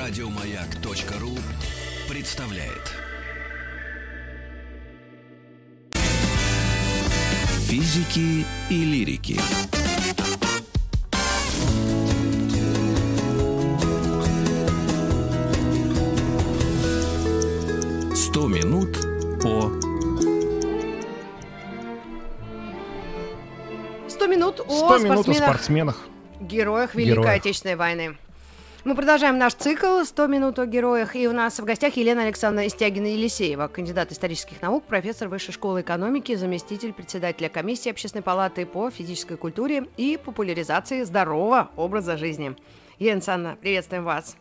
Радиомаяк.ру представляет. Физики и лирики. Сто минут по 100 минут о 100 минут о спортсменах, спортсменах. героях Великой Героях. Отечественной войны. Мы продолжаем наш цикл «100 минут о героях». И у нас в гостях Елена Александровна Истягина-Елисеева, кандидат исторических наук, профессор Высшей школы экономики, заместитель председателя комиссии Общественной палаты по физической культуре и популяризации здорового образа жизни. Елена Александровна, приветствуем вас.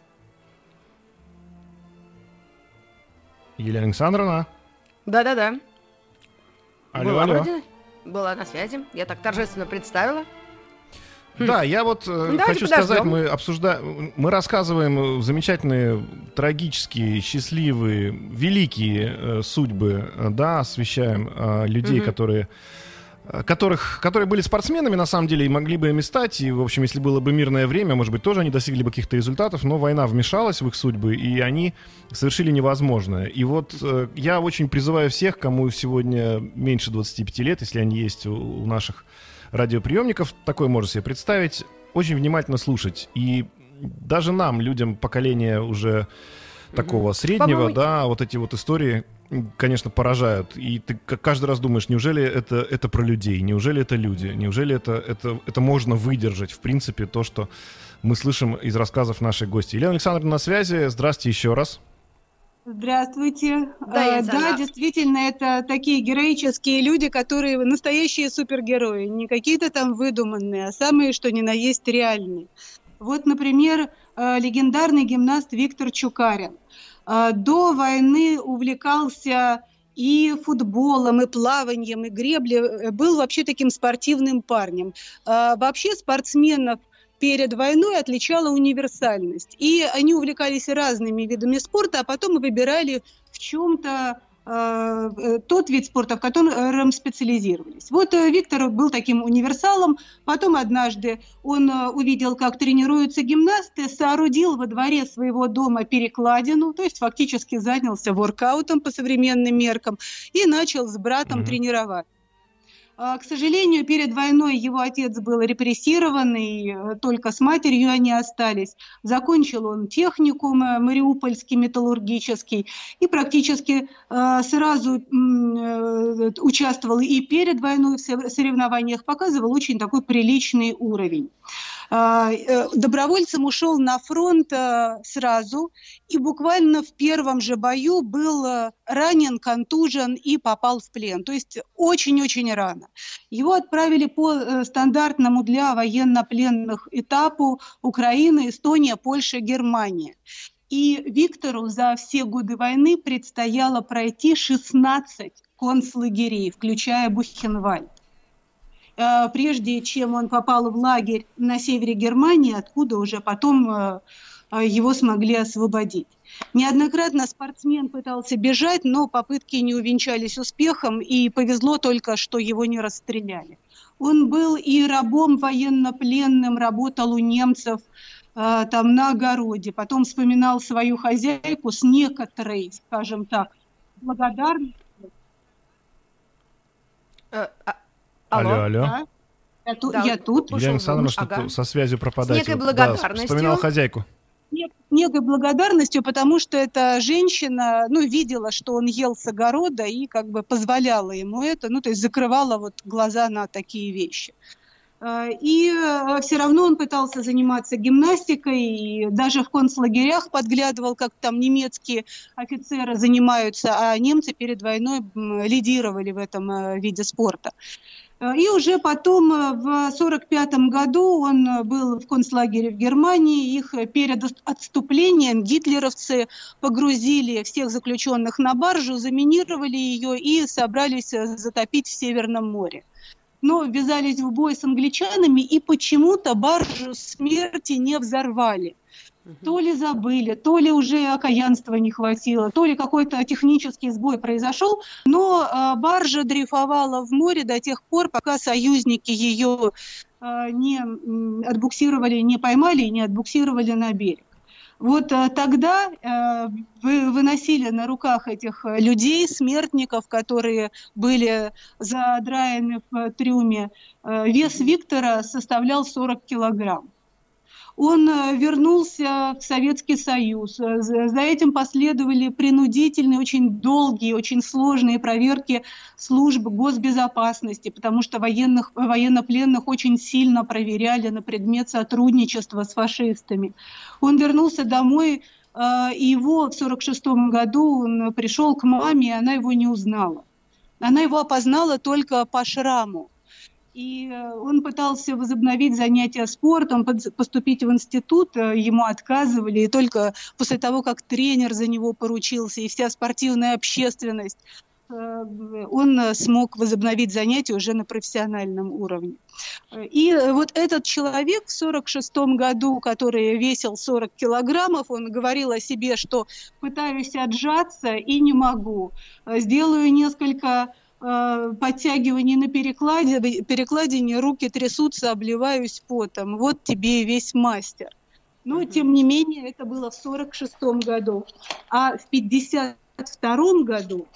Елена Александровна. Да-да-да. Алло, Была алло. вроде, была на связи. Я так торжественно представила. Да, я вот э, Давайте хочу подождем. сказать, мы обсуждаем, мы рассказываем э, замечательные, трагические, счастливые, великие э, судьбы, э, да, освещаем э, людей, Мгм. которые э, которых, которые были спортсменами, на самом деле, и могли бы ими стать, и, в общем, если было бы мирное время, может быть, тоже они достигли бы каких-то результатов, но война вмешалась в их судьбы, и они совершили невозможное. И вот э, я очень призываю всех, кому сегодня меньше 25 лет, если они есть у, у наших радиоприемников, такое можно себе представить, очень внимательно слушать. И даже нам, людям поколения уже такого среднего, По-моему, да, вот эти вот истории, конечно, поражают. И ты каждый раз думаешь, неужели это, это про людей, неужели это люди, неужели это, это, это можно выдержать, в принципе, то, что мы слышим из рассказов нашей гости. Елена Александровна на связи, здравствуйте еще раз. Здравствуйте. Да, А, да, действительно, это такие героические люди, которые настоящие супергерои, не какие-то там выдуманные, а самые, что ни на есть, реальные. Вот, например, э, легендарный гимнаст Виктор Чукарин. Э, До войны увлекался и футболом, и плаванием, и греблей. Был вообще таким спортивным парнем. Вообще спортсменов перед войной отличала универсальность. И они увлекались разными видами спорта, а потом выбирали в чем-то тот вид спорта, в котором специализировались. Вот э, Виктор был таким универсалом. Потом однажды он э, увидел, как тренируются гимнасты, соорудил во дворе своего дома перекладину, то есть фактически занялся воркаутом по современным меркам и начал с братом Мгм. тренировать. А, К сожалению, перед войной его отец был репрессирован, и э, только с матерью они остались. Закончил он техникум э, Мариупольский металлургический и практически э, сразу участвовал и перед войной в со- соревнованиях, показывал очень такой приличный уровень. А, э, Добровольцем ушел на фронт э, сразу и буквально в первом же бою был э, ранен, контужен и попал в плен. То есть очень-очень рано. Его отправили по стандартному для военнопленных этапу Украина, Эстония, Польша, Германия. И Виктору за все годы войны предстояло пройти 16 концлагерей, включая Бухенвальд. Э, Прежде чем он попал в лагерь на севере Германии, откуда уже потом э, э, его смогли освободить. Неоднократно спортсмен пытался бежать, но попытки не увенчались успехом, и повезло только, что его не расстреляли. Он был и рабом военнопленным, работал у немцев э, там на огороде, потом вспоминал свою хозяйку с некоторой, скажем так, благодарностью. А- Алло, алло. алло. да. Я, ту- Да, я тут. ушел Елена Александровна что-то ага. со связью пропадает. некой Да, благодарностью. вспоминал хозяйку. Нет, некой благодарностью, потому что эта женщина, ну, видела, что он ел с огорода и как бы позволяла ему это, ну, то есть закрывала вот глаза на такие вещи. Э, И все равно он пытался заниматься гимнастикой, и даже в концлагерях подглядывал, как там немецкие офицеры занимаются, а немцы перед войной лидировали в этом э, виде спорта. Э, И уже потом, э, в 1945 году, он э, был в концлагере в Германии. Их перед от- отступлением гитлеровцы погрузили всех заключенных на баржу, заминировали ее и собрались затопить в Северном море. Но ввязались в бой с англичанами и почему-то баржу смерти не взорвали. То ли забыли, то ли уже окаянства не хватило, то ли какой-то технический сбой произошел, но э, баржа дрейфовала в море до тех пор, пока союзники ее э, не отбуксировали, не поймали и не отбуксировали на берег. Вот э, тогда вы выносили на руках этих людей, смертников, которые были задраены в трюме. Вес Виктора составлял 40 килограмм он э, вернулся в Советский Союз. Э, за этим последовали принудительные, очень долгие, очень сложные проверки служб госбезопасности, потому что военных, военнопленных очень сильно проверяли на предмет сотрудничества с фашистами. Он вернулся домой, э, и его в 1946 году он пришел к маме, и она его не узнала. Она его опознала только по шраму. И э, он пытался возобновить занятия спортом, поступить в институт, э, ему отказывали, и только после того, как тренер за него поручился, и вся спортивная общественность, э, он смог возобновить занятия уже на профессиональном уровне. И вот этот человек в 46 году, который весил 40 килограммов, он говорил о себе, что пытаюсь отжаться и не могу. Сделаю несколько подтягиваний на перекладе, перекладине, руки трясутся, обливаюсь потом. Вот тебе и весь мастер. Но, тем не менее, это было в 46 году. А в 52 году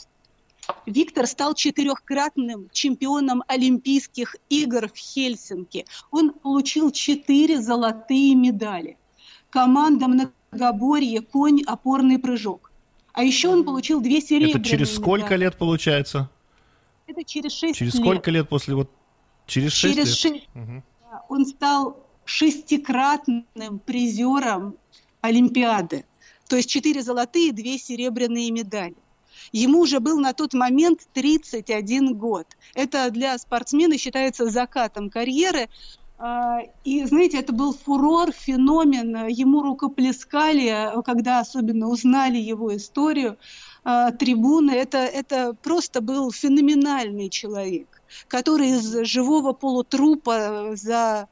Виктор стал четырехкратным чемпионом Олимпийских игр в Хельсинки. Он получил четыре золотые медали. Команда многоборье, конь, опорный прыжок. А еще он получил две серебряные Это через сколько медали. лет получается? Это через 6 Через лет. сколько лет после вот... Через 6 Через лет? 6 Мгм. он стал шестикратным призером Олимпиады. То есть четыре золотые, две серебряные медали. Ему уже был на тот момент 31 год. Это для спортсмена считается закатом карьеры. А, И, знаете, это был фурор, феномен. Ему рукоплескали, когда особенно узнали его историю. А, трибуны. Это, это просто был феноменальный человек, который из живого полутрупа за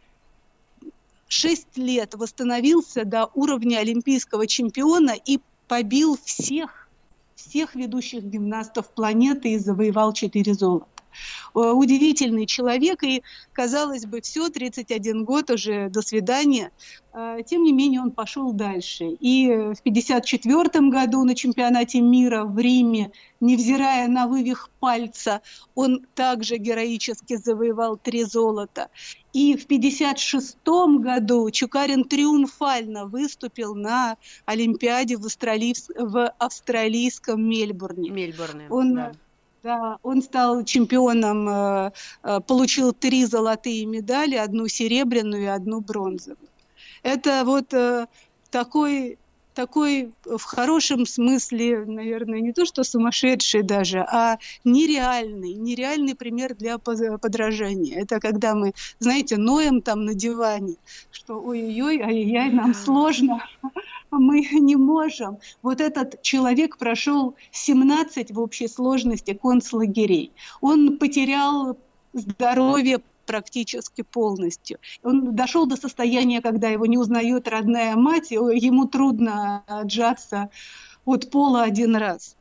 шесть лет восстановился до уровня олимпийского чемпиона и побил всех, всех ведущих гимнастов планеты и завоевал четыре золота. Э, Удивительный человек, и, казалось бы, все, 31 год уже, до свидания. Э, Тем не менее, он пошел дальше. И в 1954 году на чемпионате мира в Риме, невзирая на вывих пальца, он также героически завоевал три золота. И в 1956 году Чукарин триумфально выступил на Олимпиаде в, австралийс- в австралийском Мельбурне. Мельбурне. Он, да. Да, он стал чемпионом, э, э, получил три золотые медали, одну серебряную и одну бронзовую. Это вот э, такой, такой в хорошем смысле, наверное, не то что сумасшедший даже, а нереальный, нереальный пример для подражания. Это когда мы, знаете, ноем там на диване, что ой-ой-ой, ай-яй, нам сложно, мы не можем. Вот этот человек прошел 17 в общей сложности концлагерей. Он потерял здоровье практически полностью. Он дошел до состояния, когда его не узнает родная мать, ему трудно отжаться от пола один раз.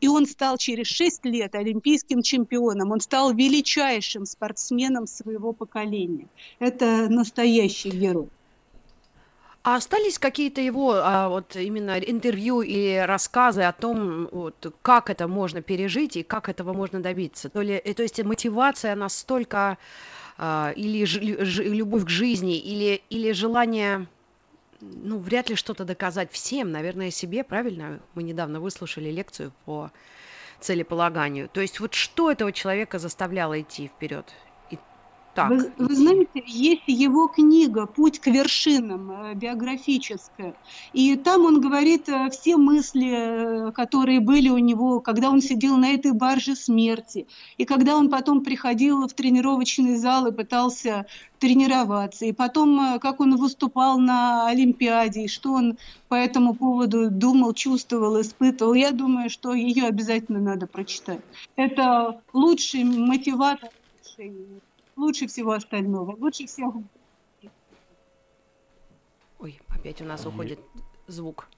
И он стал через 6 лет олимпийским чемпионом. Он стал величайшим спортсменом своего поколения. Это настоящий герой. А остались какие-то его а, вот именно интервью или рассказы о том, вот, как это можно пережить и как этого можно добиться? То, ли, э, то есть мотивация настолько а, или ж- ж- любовь к жизни, или, или желание, ну, вряд ли что-то доказать всем, наверное, себе, правильно? Мы недавно выслушали лекцию по целеполаганию. То есть вот что этого человека заставляло идти вперед? Так. Вы, вы знаете, есть его книга «Путь к вершинам» э, биографическая. И там он говорит э, все мысли, э, которые были у него, когда он сидел на этой барже смерти. И когда он потом приходил в тренировочный зал и пытался тренироваться. И потом, как он выступал на Олимпиаде, и что он по этому поводу думал, чувствовал, испытывал. Я думаю, что ее обязательно надо прочитать. Это лучший мотиватор, лучше всего остального, лучше всех. Ой, опять у нас уходит звук.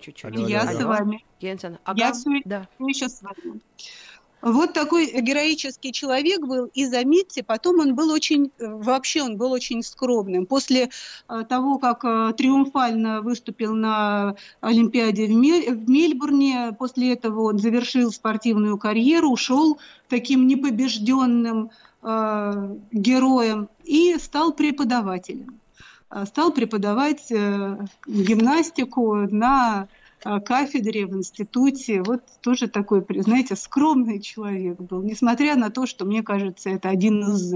Чуть-чуть. Алло, Я алло, с алло. вами. Генсен, Я ага, всё- да. Я сейчас с вами. Вот такой героический человек был, и заметьте, потом он был очень, вообще он был очень скромным. После э, того, как э, триумфально выступил на Олимпиаде в Мельбурне, после этого он завершил спортивную карьеру, ушел таким непобежденным э, героем и стал преподавателем. Стал преподавать гимнастику на кафедре в институте. Вот тоже такой, знаете, скромный человек был, несмотря на то, что, мне кажется, это один из,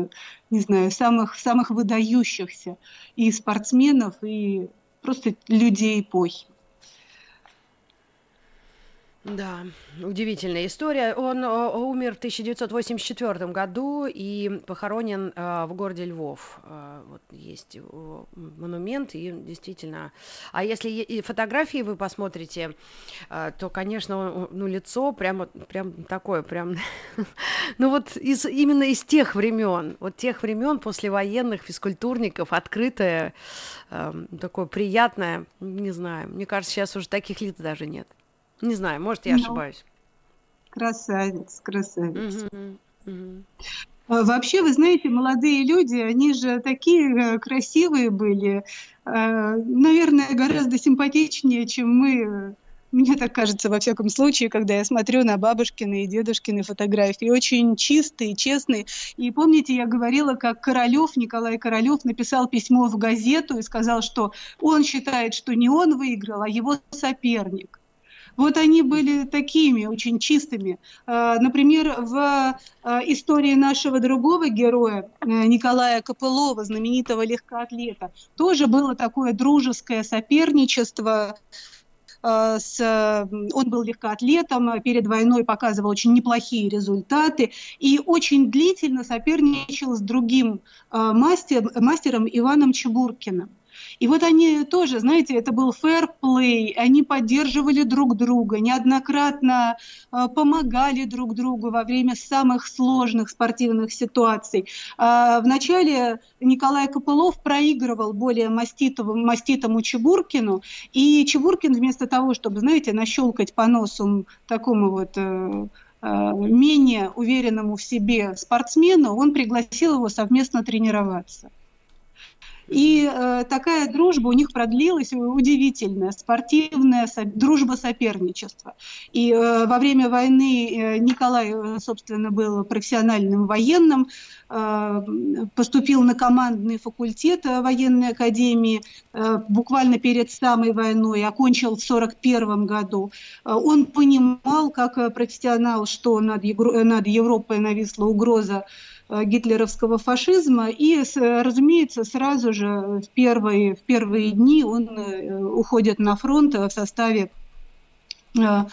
не знаю, самых, самых выдающихся и спортсменов, и просто людей эпохи. Да, удивительная история. Он умер в 1984 году и похоронен э, в городе Львов. Э, вот есть монумент, и действительно... А если и фотографии вы посмотрите, э, то, конечно, ну, лицо прямо, прям такое, прям... ну вот из, именно из тех времен, вот тех времен послевоенных физкультурников, открытое, такое приятное, не знаю, мне кажется, сейчас уже таких лиц даже нет. Не знаю, может, я ну, ошибаюсь. Красавец, красавец. Угу, угу. Вообще, вы знаете, молодые люди, они же такие э, красивые были, э, наверное, гораздо симпатичнее, чем мы. Мне так кажется, во всяком случае, когда я смотрю на бабушкины и дедушкины фотографии. Очень чистые, честные. И помните, я говорила, как Королев, Николай Королев написал письмо в газету и сказал, что он считает, что не он выиграл, а его соперник. Вот они были такими, очень чистыми. А, например, в а, истории нашего другого героя, э, Николая Копылова, знаменитого легкоатлета, тоже было такое дружеское соперничество а, с, он был легкоатлетом, перед войной показывал очень неплохие результаты и очень длительно соперничал с другим мастер, мастером Иваном Чебуркиным. И вот они тоже, знаете, это был фэрплей, они поддерживали друг друга, неоднократно э, помогали друг другу во время самых сложных спортивных ситуаций. Э, вначале Николай Копылов проигрывал более маститому, маститому Чебуркину, и Чебуркин вместо того, чтобы, знаете, нащелкать по носу такому вот э, менее уверенному в себе спортсмену, он пригласил его совместно тренироваться. И э, такая дружба у них продлилась удивительная, спортивная со, дружба соперничества. И э, во время войны э, Николай, э, собственно, был профессиональным военным, э, поступил на командный факультет э, военной академии э, буквально перед самой войной, окончил в 1941 году. Э, он понимал, как профессионал, что над, над Европой нависла угроза гитлеровского фашизма. И, разумеется, сразу же в первые, в первые дни он э, уходит на фронт в составе э,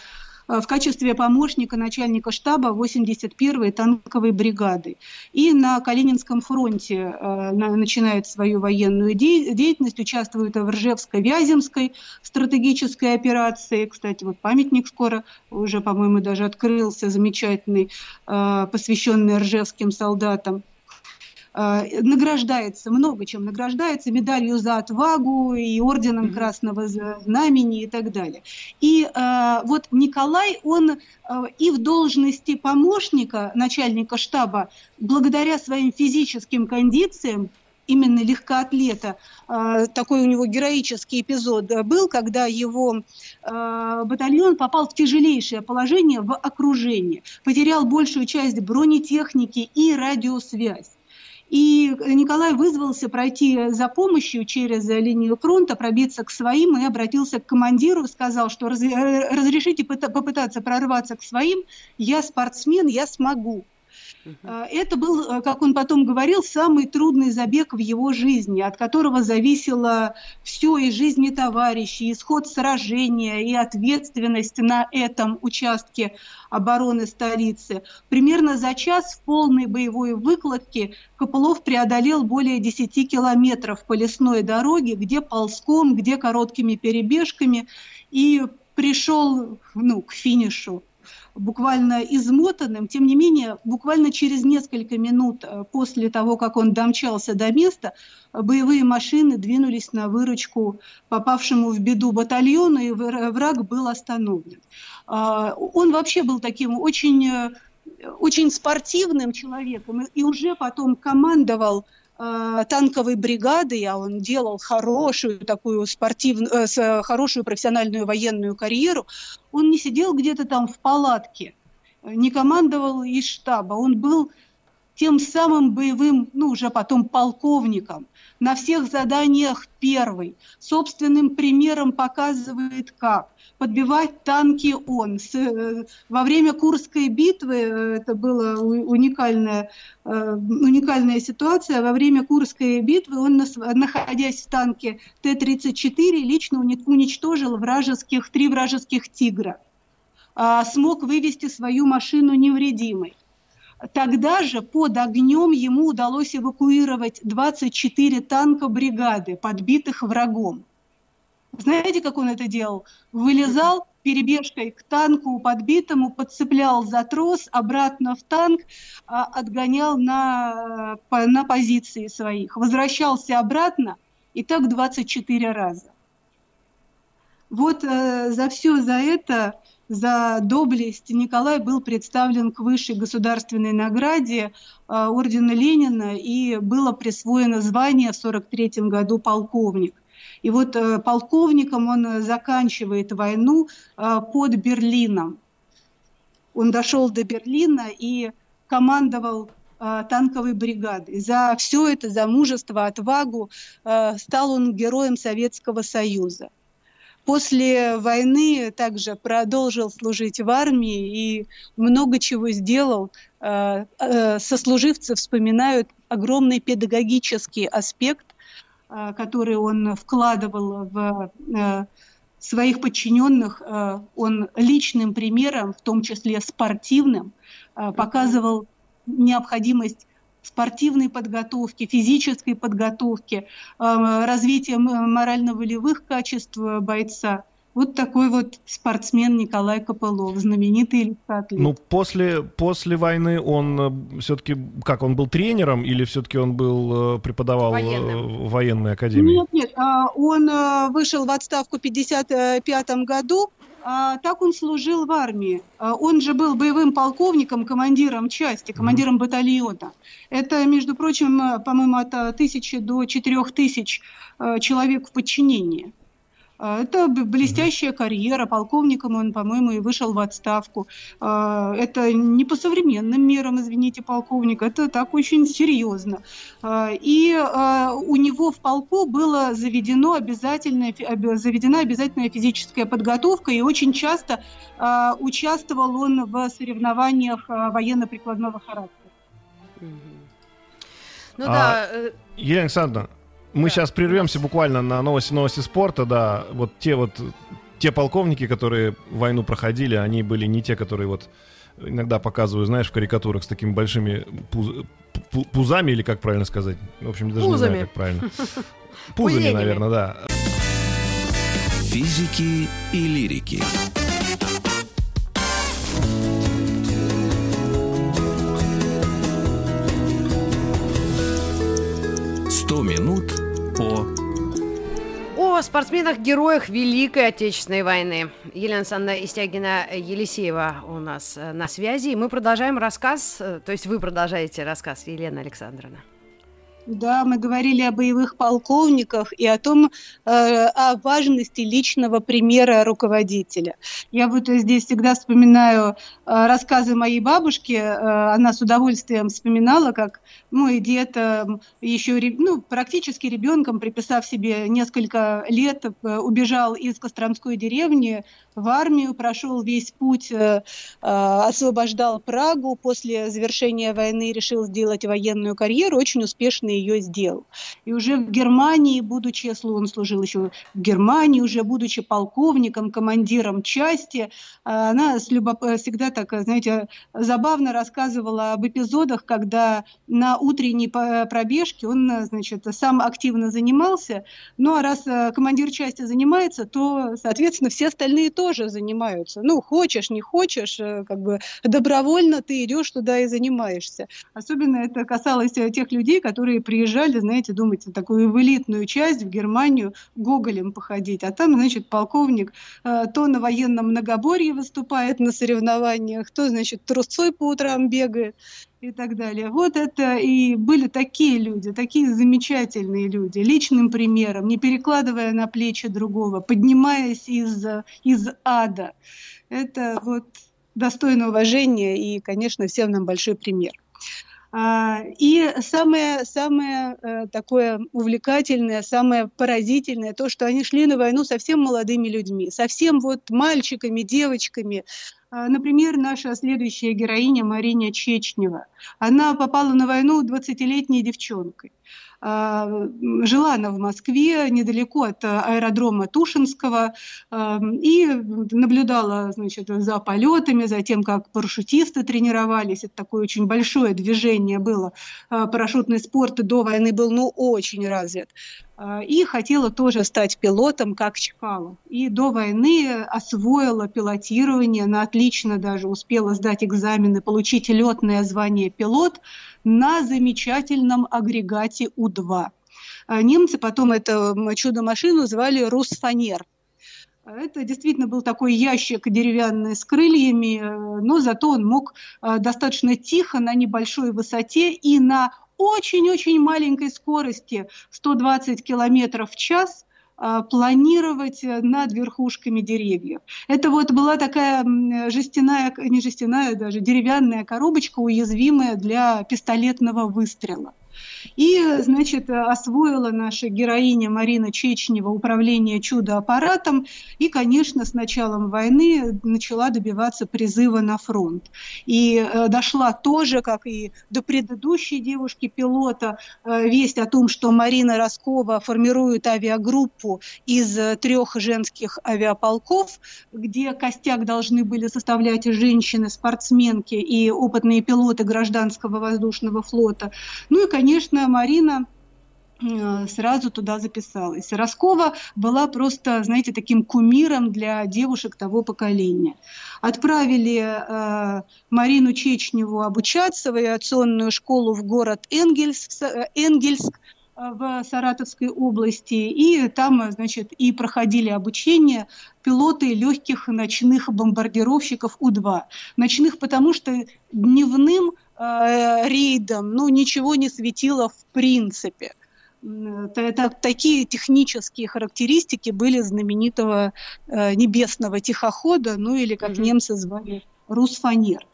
в качестве помощника начальника штаба 81-й танковой бригады. И на Калининском фронте э, начинает свою военную де- деятельность, участвует в Ржевско-Вяземской стратегической операции. Кстати, вот памятник скоро уже, по-моему, даже открылся замечательный, э, посвященный ржевским солдатам. Э, награждается, много чем награждается, медалью за отвагу и орденом. Красного Знамени и так далее. И э, вот Николай, он э, и в должности помощника начальника штаба, благодаря своим физическим кондициям, именно легкоатлета. Такой у него героический эпизод был, когда его батальон попал в тяжелейшее положение в окружении, потерял большую часть бронетехники и радиосвязь. И Николай вызвался пройти за помощью через линию фронта, пробиться к своим, и обратился к командиру, сказал, что разрешите попытаться прорваться к своим, я спортсмен, я смогу. А, это был, э, как он потом говорил, самый трудный забег в его жизни, от которого зависело все, и жизни товарищей, исход сражения, и ответственность на этом участке обороны столицы. Примерно за час в полной боевой выкладке Копылов преодолел более 10 километров по лесной дороге, где ползком, где короткими перебежками, и пришел ну, к финишу буквально измотанным. Тем не менее, буквально через несколько минут э, после того, как он домчался до места, боевые машины двинулись на выручку попавшему в беду батальону, и враг был остановлен. А, он вообще был таким очень э, очень спортивным человеком и уже потом командовал танковой бригадой, а он делал хорошую такую спортивную, э, хорошую профессиональную военную карьеру, он не сидел где-то там в палатке, не командовал из штаба, он был тем самым боевым, ну уже потом полковником, на всех заданиях первый, собственным примером показывает как. Подбивать танки он. Э, во время Курской битвы, э, это была уникальная, э, уникальная ситуация, во время Курской битвы он, находясь в танке Т-34, лично уничтожил вражеских, три вражеских «Тигра». А смог вывести свою машину невредимой. Тогда же под огнем ему удалось эвакуировать 24 танка бригады, подбитых врагом. Знаете, как он это делал? Вылезал перебежкой к танку подбитому, подцеплял за трос, обратно в танк, а, отгонял на, на позиции своих, возвращался обратно, и так 24 раза. Вот э, за все за это за доблесть Николай был представлен к высшей государственной награде э, ордена Ленина и было присвоено звание в 1943 году полковник. И вот э, полковником он заканчивает войну э, под Берлином. Он дошел до Берлина и командовал танковой бригадой. За все это, за мужество, отвагу стал он героем Советского Союза. После войны также продолжил служить в армии и много чего сделал. Э, э, сослуживцы вспоминают огромный педагогический аспект, э, который он вкладывал в своих подчиненных. Он личным примером, в том числе спортивным, показывал необходимость спортивной подготовки, физической подготовки, э, развития морально-волевых качеств бойца. Вот такой вот спортсмен Николай Копылов, знаменитый легкоатлет. Ну, после, после войны он э, все-таки, как, он был тренером или все-таки он был, э, преподавал Военным. в военной академии? Нет, нет, а, он вышел в отставку в 1955 году, а, так он служил в армии. А, он же был боевым полковником, командиром части, командиром батальона. Это, между прочим, э, по-моему, от тысячи до четырех тысяч э, человек в подчинении. А, это блестящая карьера. Полковником он, по-моему, и вышел в отставку. А, это не по современным мерам, извините, полковник. Это так очень серьезно. А, и у него в полку было заведено обязательная, заведена обязательная физическая подготовка. И очень часто участвовал он в соревнованиях военно-прикладного характера. Ну а, да. Э, Елена Александровна, мы да. сейчас прервемся буквально на новости новости спорта, да. Вот те вот те полковники, которые войну проходили, они были не те, которые вот иногда показываю, знаешь, в карикатурах с такими большими пуз, пузами, или как правильно сказать? В общем, даже Пузами. не знаю, как правильно. Пузами, наверное, да. Физики и лирики. Сто минут по... О спортсменах-героях Великой Отечественной войны. Елена Александровна Истягина-Елисеева у нас э, на связи. И мы продолжаем рассказ, э, то есть вы продолжаете рассказ, Елена Александровна. Да, мы говорили о боевых полковниках и о том, э, о важности личного примера руководителя. Я вот здесь всегда вспоминаю э, рассказы моей бабушки. Э, она с удовольствием вспоминала, как мой дед э, еще ну, практически ребенком, приписав себе несколько лет, убежал из Костромской деревни в армию, прошел весь путь, э, э, освобождал Прагу. После завершения войны решил сделать военную карьеру, очень успешно ее сделал. И уже в Германии, будучи, он служил еще в Германии, уже будучи полковником, командиром части, э, она с любоп... всегда так, знаете, забавно рассказывала об эпизодах, когда на утренней пробежке он, значит, сам активно занимался, ну а раз командир части занимается, то, соответственно, все остальные тоже тоже занимаются. Ну, хочешь, не хочешь, э, как бы добровольно ты идешь туда и занимаешься. Особенно это касалось э, тех людей, которые приезжали, знаете, думать, такую элитную часть, в Германию, Гоголем походить. А там, значит, полковник э, то на военном многоборье выступает на соревнованиях, то, значит, трусцой по утрам бегает и так далее. Вот это и были такие люди, такие замечательные люди, личным примером, не перекладывая на плечи другого, поднимаясь из, из ада. Это вот достойно уважения и, конечно, всем нам большой пример. А, и самое, самое э, такое увлекательное, самое поразительное, то, что они шли на войну совсем молодыми людьми, совсем вот мальчиками, девочками, а, Например, наша следующая героиня Марина Чечнева. Она попала на войну 20-летней девчонкой. А, жила она в Москве, недалеко от аэродрома Тушинского, а, и наблюдала значит, за полетами, за тем, как парашютисты тренировались. Это такое очень большое движение было. Парашютный спорт до войны был ну, очень развит. И хотела тоже стать пилотом, как Чкалов. И до войны освоила пилотирование, она отлично даже успела сдать экзамены, получить летное звание пилот – на замечательном агрегате У-2. А немцы потом эту чудо-машину звали «Русфанер». Это действительно был такой ящик деревянный с крыльями, но зато он мог а, достаточно тихо на небольшой высоте и на очень-очень маленькой скорости 120 километров в час а, планировать над верхушками деревьев. Это вот была такая жестяная, не жестяная даже, деревянная коробочка, уязвимая для пистолетного выстрела. И, значит, освоила наша героиня Марина Чечнева управление чудо-аппаратом и, конечно, с началом войны начала добиваться призыва на фронт. И э, дошла тоже, как и до предыдущей девушки-пилота, э, весть о том, что Марина Роскова формирует авиагруппу из э, трех женских авиаполков, где костяк должны были составлять женщины, спортсменки и опытные пилоты гражданского воздушного флота. Ну и, конечно, конечно, Марина э, сразу туда записалась. Роскова была просто, знаете, таким кумиром для девушек того поколения. Отправили э, Марину Чечневу обучаться в авиационную школу в город Энгельск, э, Энгельск э, в Саратовской области, и там, значит, и проходили обучение пилоты легких ночных бомбардировщиков У-2. Ночных, потому что дневным э, рейдом, ну, ничего не светило в принципе. Это, такие технические характеристики были знаменитого э, небесного тихохода, ну или как mm-hmm. немцы звали Русфанер.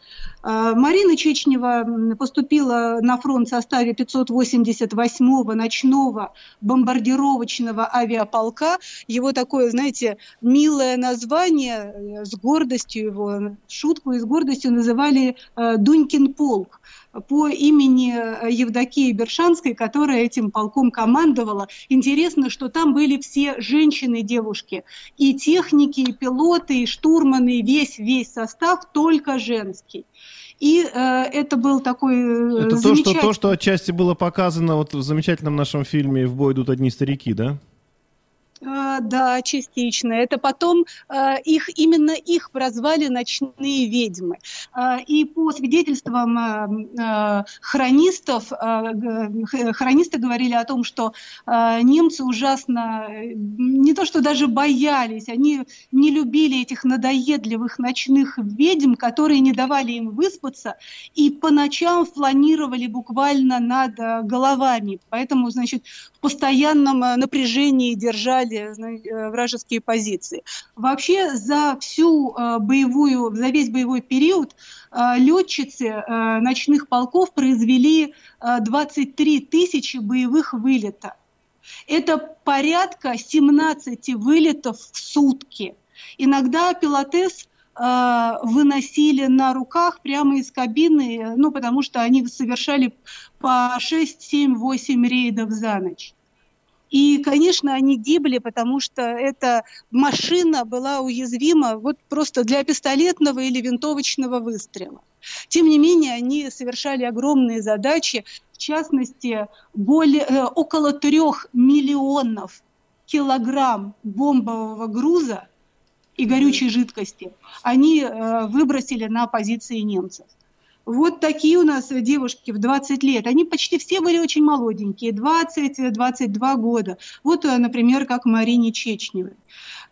А, Марина Чечнева поступила на фронт в составе 588-го ночного бомбардировочного авиаполка. Его такое, знаете, милое название, э, с гордостью его, шутку и с гордостью называли э, «Дунькин полк» по имени э, Евдокии Бершанской, которая этим полком командовала. Интересно, что там были все женщины, девушки, и техники, и пилоты, и штурманы, весь-весь состав только женский. И э, это был такой э, Это то что, то, что отчасти было показано вот в замечательном нашем фильме «В бой идут одни старики», да? А, да, частично. Это потом а, их, именно их прозвали ночные ведьмы. А, и по свидетельствам хронистов, хронисты говорили о том, что немцы ужасно, не то что даже боялись, они не любили этих надоедливых ночных ведьм, которые не давали им выспаться, и по ночам планировали буквально над головами. Поэтому, значит, постоянном напряжении держали э, вражеские позиции. Вообще за всю э, боевую, за весь боевой период э, летчицы ночных полков произвели 23 тысячи боевых вылетов. Это порядка 17 вылетов в сутки. Иногда пилотес выносили на руках прямо из кабины, ну, потому что они совершали по 6, 7, 8 рейдов за ночь. И, конечно, они гибли, потому что эта машина была уязвима вот просто для пистолетного или винтовочного выстрела. Тем не менее, они совершали огромные задачи, в частности, более, э, около трех миллионов килограмм бомбового груза и горючей жидкости они э, выбросили на позиции немцев. Вот такие у нас девушки в 20 лет. Они почти все были очень молоденькие, 20-22 года. Вот, э, например, как Марине Чечневой.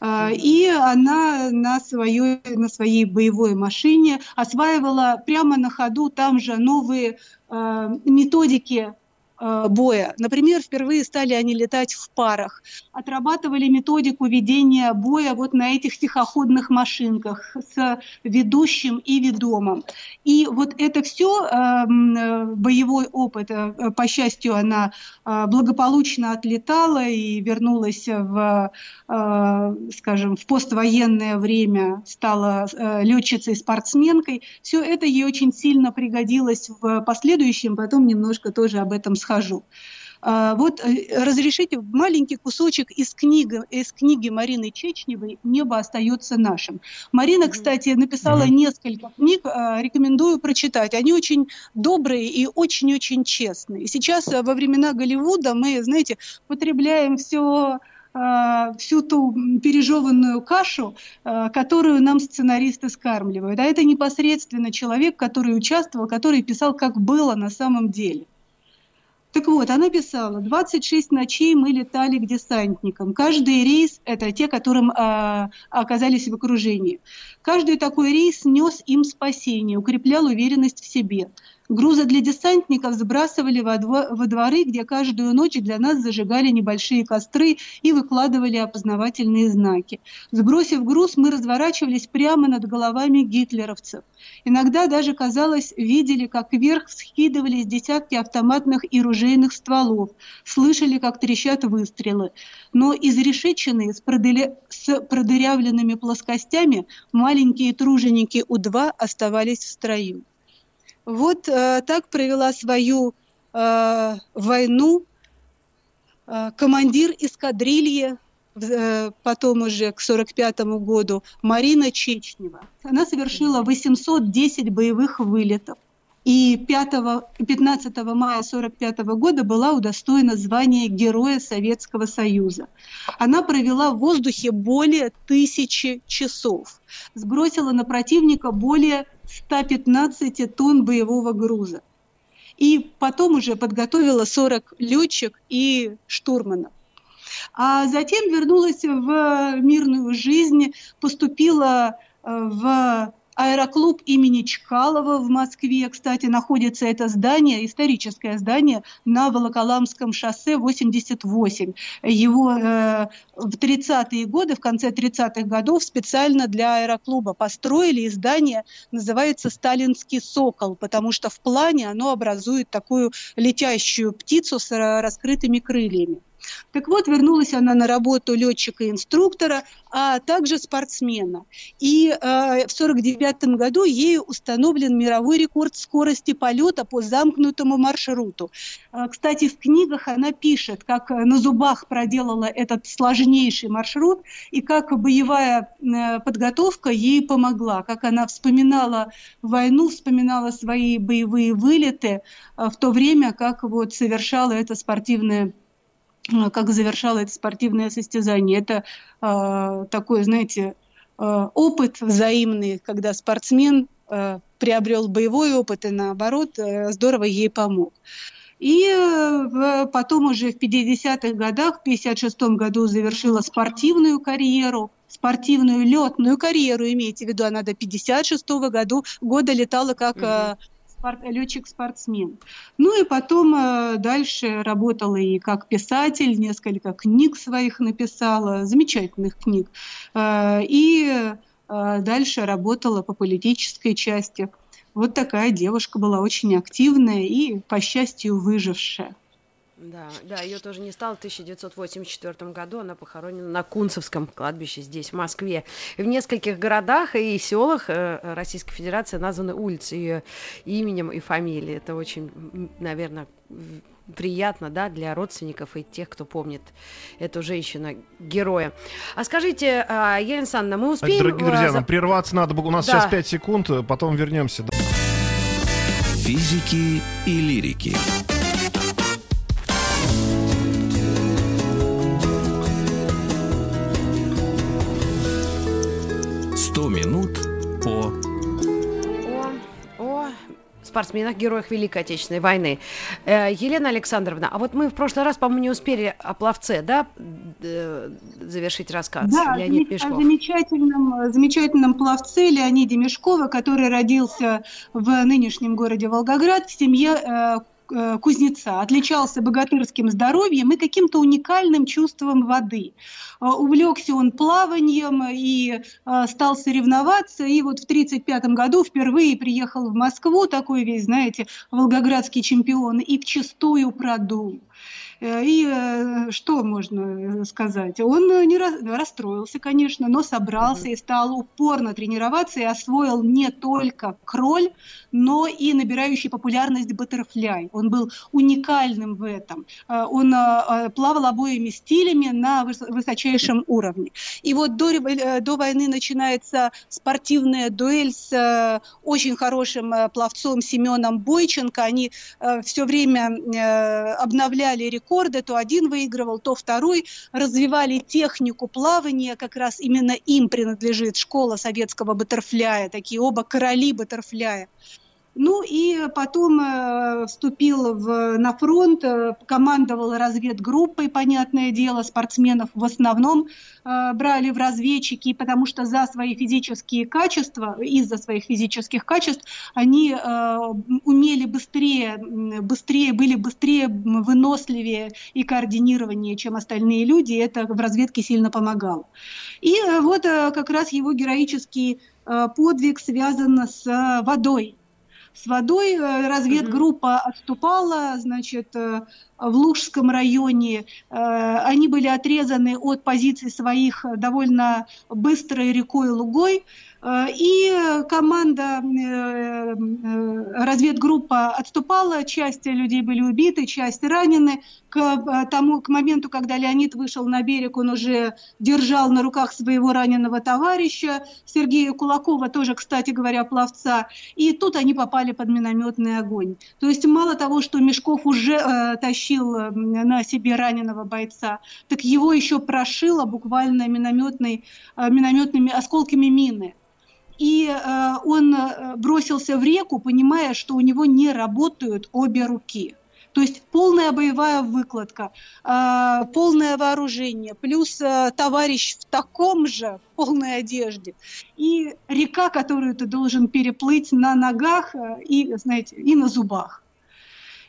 А, и она на, своей, на своей боевой машине осваивала прямо на ходу там же новые э, методики Э, боя. Например, впервые стали они летать в парах, отрабатывали методику ведения боя вот на этих тихоходных машинках с ведущим и ведомым. И вот это все эм, э, боевой опыт, э, по счастью, она благополучно отлетала и вернулась в, скажем, в поствоенное время, стала летчицей-спортсменкой. Все это ей очень сильно пригодилось в последующем, потом немножко тоже об этом схожу скажу. А, вот э, разрешите маленький кусочек из книги, из книги Марины Чечневой «Небо остается нашим». Марина, кстати, написала несколько книг, а, рекомендую прочитать. Они очень добрые и очень-очень честные. Сейчас э, во времена Голливуда мы, знаете, потребляем все а, всю ту пережеванную кашу, которую нам сценаристы скармливают. А это непосредственно человек, который участвовал, который писал, как было на самом деле. Так вот, она писала, 26 ночей мы летали к десантникам. Каждый рейс – это те, которым э, оказались в окружении. Каждый такой рейс нес им спасение, укреплял уверенность в себе. Грузы для десантников сбрасывали во, во дворы, где каждую ночь для нас зажигали небольшие костры и выкладывали опознавательные знаки. Сбросив груз, мы разворачивались прямо над головами гитлеровцев. Иногда даже, казалось, видели, как вверх вскидывались десятки автоматных и ружейных стволов, слышали, как трещат выстрелы. Но изрешеченные с, продыря... с продырявленными плоскостями маленькие труженики У-2 оставались в строю. Вот э, так провела свою э, войну э, командир эскадрильи, э, потом уже к 1945 году, Марина Чечнева. Она совершила 810 боевых вылетов. И 5, 15 мая 1945 года была удостоена звания Героя Советского Союза. Она провела в воздухе более тысячи часов, сбросила на противника более 115 тонн боевого груза. И потом уже подготовила 40 летчик и штурманов. А затем вернулась в мирную жизнь, поступила э, в аэроклуб имени Чкалова в Москве. Кстати, находится это здание, историческое здание на Волоколамском шоссе 88. Его э, в 30-е годы, в конце 30-х годов специально для аэроклуба построили, и здание называется «Сталинский сокол», потому что в плане оно образует такую летящую птицу с раскрытыми крыльями. Так вот, вернулась она на работу летчика-инструктора, а также спортсмена. И э, в 1949 году ей установлен мировой рекорд скорости полета по замкнутому маршруту. Э, кстати, в книгах она пишет, как на зубах проделала этот сложнейший маршрут и как боевая э, подготовка ей помогла, как она вспоминала войну, вспоминала свои боевые вылеты э, в то время, как вот совершала это спортивное как завершала это спортивное состязание. Это э, такой, знаете, э, опыт взаимный, когда спортсмен э, приобрел боевой опыт и наоборот э, здорово ей помог. И э, потом уже в 50-х годах, в 56 году завершила спортивную карьеру, спортивную летную карьеру, имейте в виду, она до 56 -го году, года летала как mm-hmm летчик-спортсмен. Ну и потом э, дальше работала и как писатель, несколько книг своих написала, замечательных книг. Э, и э, дальше работала по политической части. Вот такая девушка была очень активная и, по счастью, выжившая. Да, да, ее тоже не стало в 1984 году. Она похоронена на Кунцевском кладбище здесь, в Москве. В нескольких городах и селах э, Российской Федерации названы улицы ее именем и фамилией. Это очень, наверное, приятно, да, для родственников и тех, кто помнит эту женщину-героя. А скажите, а, Елена Александровна, мы успеем... Дорогие друзья, за... нам прерваться надо, у нас да. сейчас 5 секунд, потом вернемся. Физики и лирики. Спортсменах, героях Великой Отечественной войны. Э, Елена Александровна, а вот мы в прошлый раз, по-моему, не успели о пловце, да, завершить рассказ? Да, Леонид Мешков. о замечательном, замечательном пловце Леониде Мешкова, который родился в нынешнем городе Волгоград в семье э, Э, кузнеца, отличался богатырским здоровьем и каким-то уникальным чувством воды. Э, увлекся он плаванием и э, стал соревноваться, и вот в 1935 году впервые приехал в Москву, такой весь, знаете, волгоградский чемпион, и в чистую продул. Э, и э, что можно сказать? Он не расстроился, конечно, но собрался и стал упорно тренироваться и освоил не только кроль, но и набирающий популярность баттерфляй. Он был уникальным в этом. Э, он плавал обоими стилями на высочайшем уровне. И вот до, до войны начинается спортивная дуэль с очень хорошим пловцом Семеном Бойченко. Они все время обновляли рекорд рекорды, то один выигрывал, то второй, развивали технику плавания, как раз именно им принадлежит школа советского баттерфляя, такие оба короли баттерфляя. Ну и потом э, вступил в, на фронт, э, командовал разведгруппой, понятное дело, спортсменов в основном э, брали в разведчики, потому что за свои физические качества, из-за своих физических качеств, они умели быстрее, быстрее, были быстрее, выносливее и координированнее, чем остальные люди, и это в разведке сильно помогало. И вот как раз его героический подвиг связан с водой с водой. Э, разведгруппа отступала, значит, э, в Лужском районе. Э, они были отрезаны от позиций своих довольно быстрой рекой Лугой. Э, и команда, э, разведгруппа отступала, часть людей были убиты, часть ранены. К, тому, к моменту, когда Леонид вышел на берег, он уже держал на руках своего раненого товарища, Сергея Кулакова, тоже, кстати говоря, пловца. И тут они попали под минометный огонь. То есть мало того, что Мешков уже э, тащил тащил на себе раненого бойца, так его еще прошило буквально минометной, э, минометными осколками мины. И э, он э, бросился в реку, понимая, что у него не работают обе руки. То есть полная боевая выкладка, полное вооружение, плюс товарищ в таком же полной одежде. И река, которую ты должен переплыть на ногах и, знаете, и на зубах.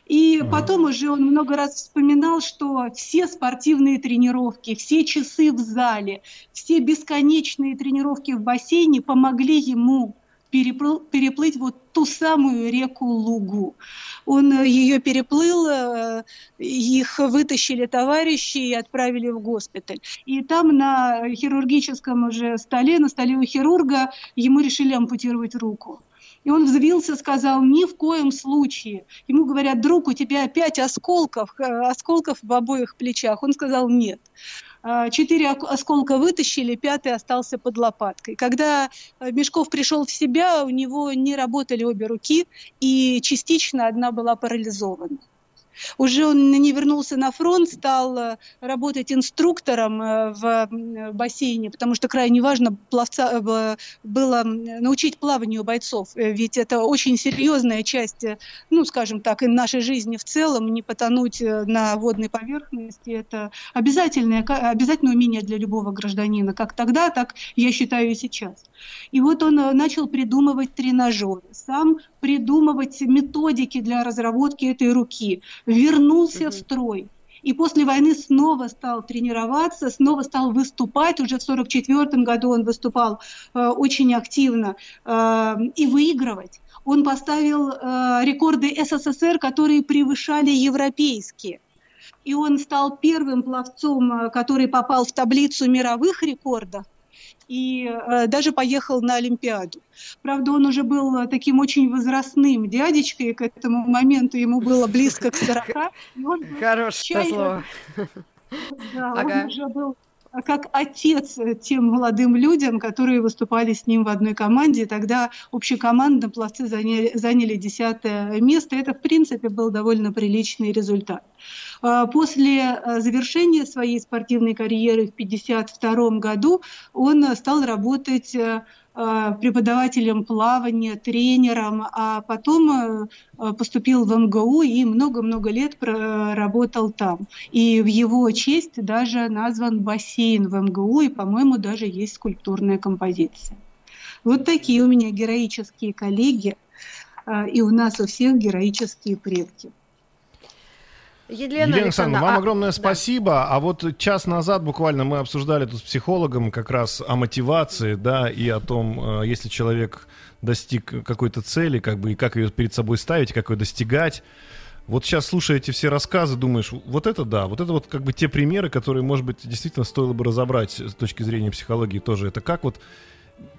И mm потом уже он много раз вспоминал, что все спортивные тренировки, все часы в зале, все бесконечные тренировки в бассейне помогли ему переплыл, переплыть вот ту самую реку Лугу. Он э, ее переплыл, э, их вытащили товарищи и отправили в госпиталь. И там на хирургическом уже столе, на столе у хирурга, ему решили ампутировать руку. И он взвился, сказал, ни в коем случае. Ему говорят, друг, у тебя пять осколков, э, осколков в обоих плечах. Он сказал, нет. А, четыре осколка вытащили, пятый остался под лопаткой. Когда э, Мешков пришел в себя, у него не работали обе руки, и частично одна была парализована. Уже он не вернулся на фронт, стал э, работать инструктором э, в бассейне, потому что крайне важно пловца, э, было научить плаванию бойцов, ведь это очень серьезная часть, ну, скажем так, и нашей жизни в целом, не потонуть на водной поверхности, это обязательное, обязательное умение для любого гражданина, как тогда, так я считаю и сейчас. И вот он начал придумывать тренажеры, сам придумывать методики для разработки этой руки, вернулся mm-hmm. в строй. И после войны снова стал тренироваться, снова стал выступать. Уже в 1944 году он выступал э, очень активно э, и выигрывать. Он поставил э, рекорды СССР, которые превышали европейские и он стал первым пловцом, э, который попал в таблицу мировых рекордов и э, даже поехал на Олимпиаду. Правда, он уже был э, таким очень возрастным дядечкой, к этому моменту ему было близко к 40. Хорошее слово. Да, он уже был как отец тем молодым людям, которые выступали с ним в одной команде. Тогда общекомандно пловцы заняли, заняли десятое место. Это, в принципе, был довольно приличный результат. А, после а, завершения своей спортивной карьеры в 1952 году он стал работать э, преподавателем плавания, тренером, а потом поступил в МГУ и много-много лет проработал там. И в его честь даже назван бассейн в МГУ, и, по-моему, даже есть скульптурная композиция. Вот такие у меня героические коллеги, и у нас у всех героические предки. Елена, Елена Александровна, вам а, огромное а, спасибо. Да. А вот час назад буквально мы обсуждали тут с психологом как раз о мотивации, да, и о том, э, если человек достиг какой-то цели, как бы, и как ее перед собой ставить, как ее достигать. Вот сейчас, слушая эти все рассказы, думаешь, вот это да, вот это вот как бы те примеры, которые, может быть, действительно стоило бы разобрать с точки зрения психологии тоже. Это как вот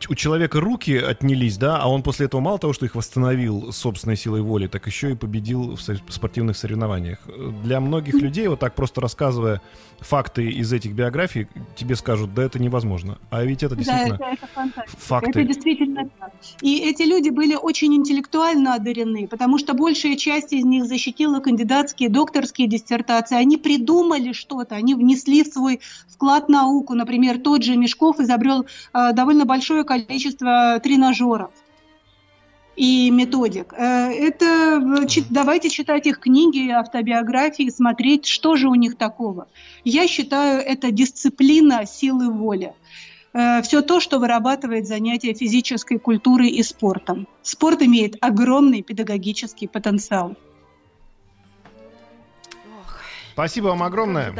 у человека руки отнялись, да, а он после этого мало того, что их восстановил собственной силой воли, так еще и победил в спортивных соревнованиях. Для многих людей, вот так просто рассказывая факты из этих биографий, тебе скажут, да это невозможно. А ведь это действительно да, это, это факты. Это действительно так. И эти люди были очень интеллектуально одарены, потому что большая часть из них защитила кандидатские, докторские диссертации. Они придумали что-то, они внесли в свой вклад в науку. Например, тот же Мешков изобрел э, довольно большой большое количество тренажеров и методик. Э, это давайте читать их книги, автобиографии, смотреть, что же у них такого. Я считаю, это дисциплина силы воли. Э, Все то, что вырабатывает занятие физической культурой и спортом. Спорт имеет огромный педагогический потенциал. Спасибо вам огромное.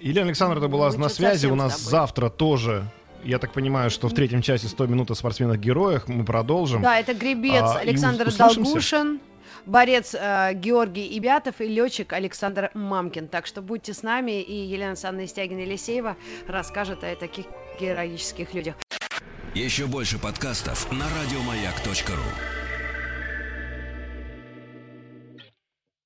Елена Александровна была на связи. У нас завтра тоже я так понимаю, что в третьем часе 100 минут о спортсменах-героях мы продолжим. Да, это гребец а, Александр Долгушин, борец э, Георгий Ибятов и летчик Александр Мамкин. Так что будьте с нами, и Елена Санна Истягина-Елисеева расскажет о таких героических людях. Еще больше подкастов на радиомаяк.ру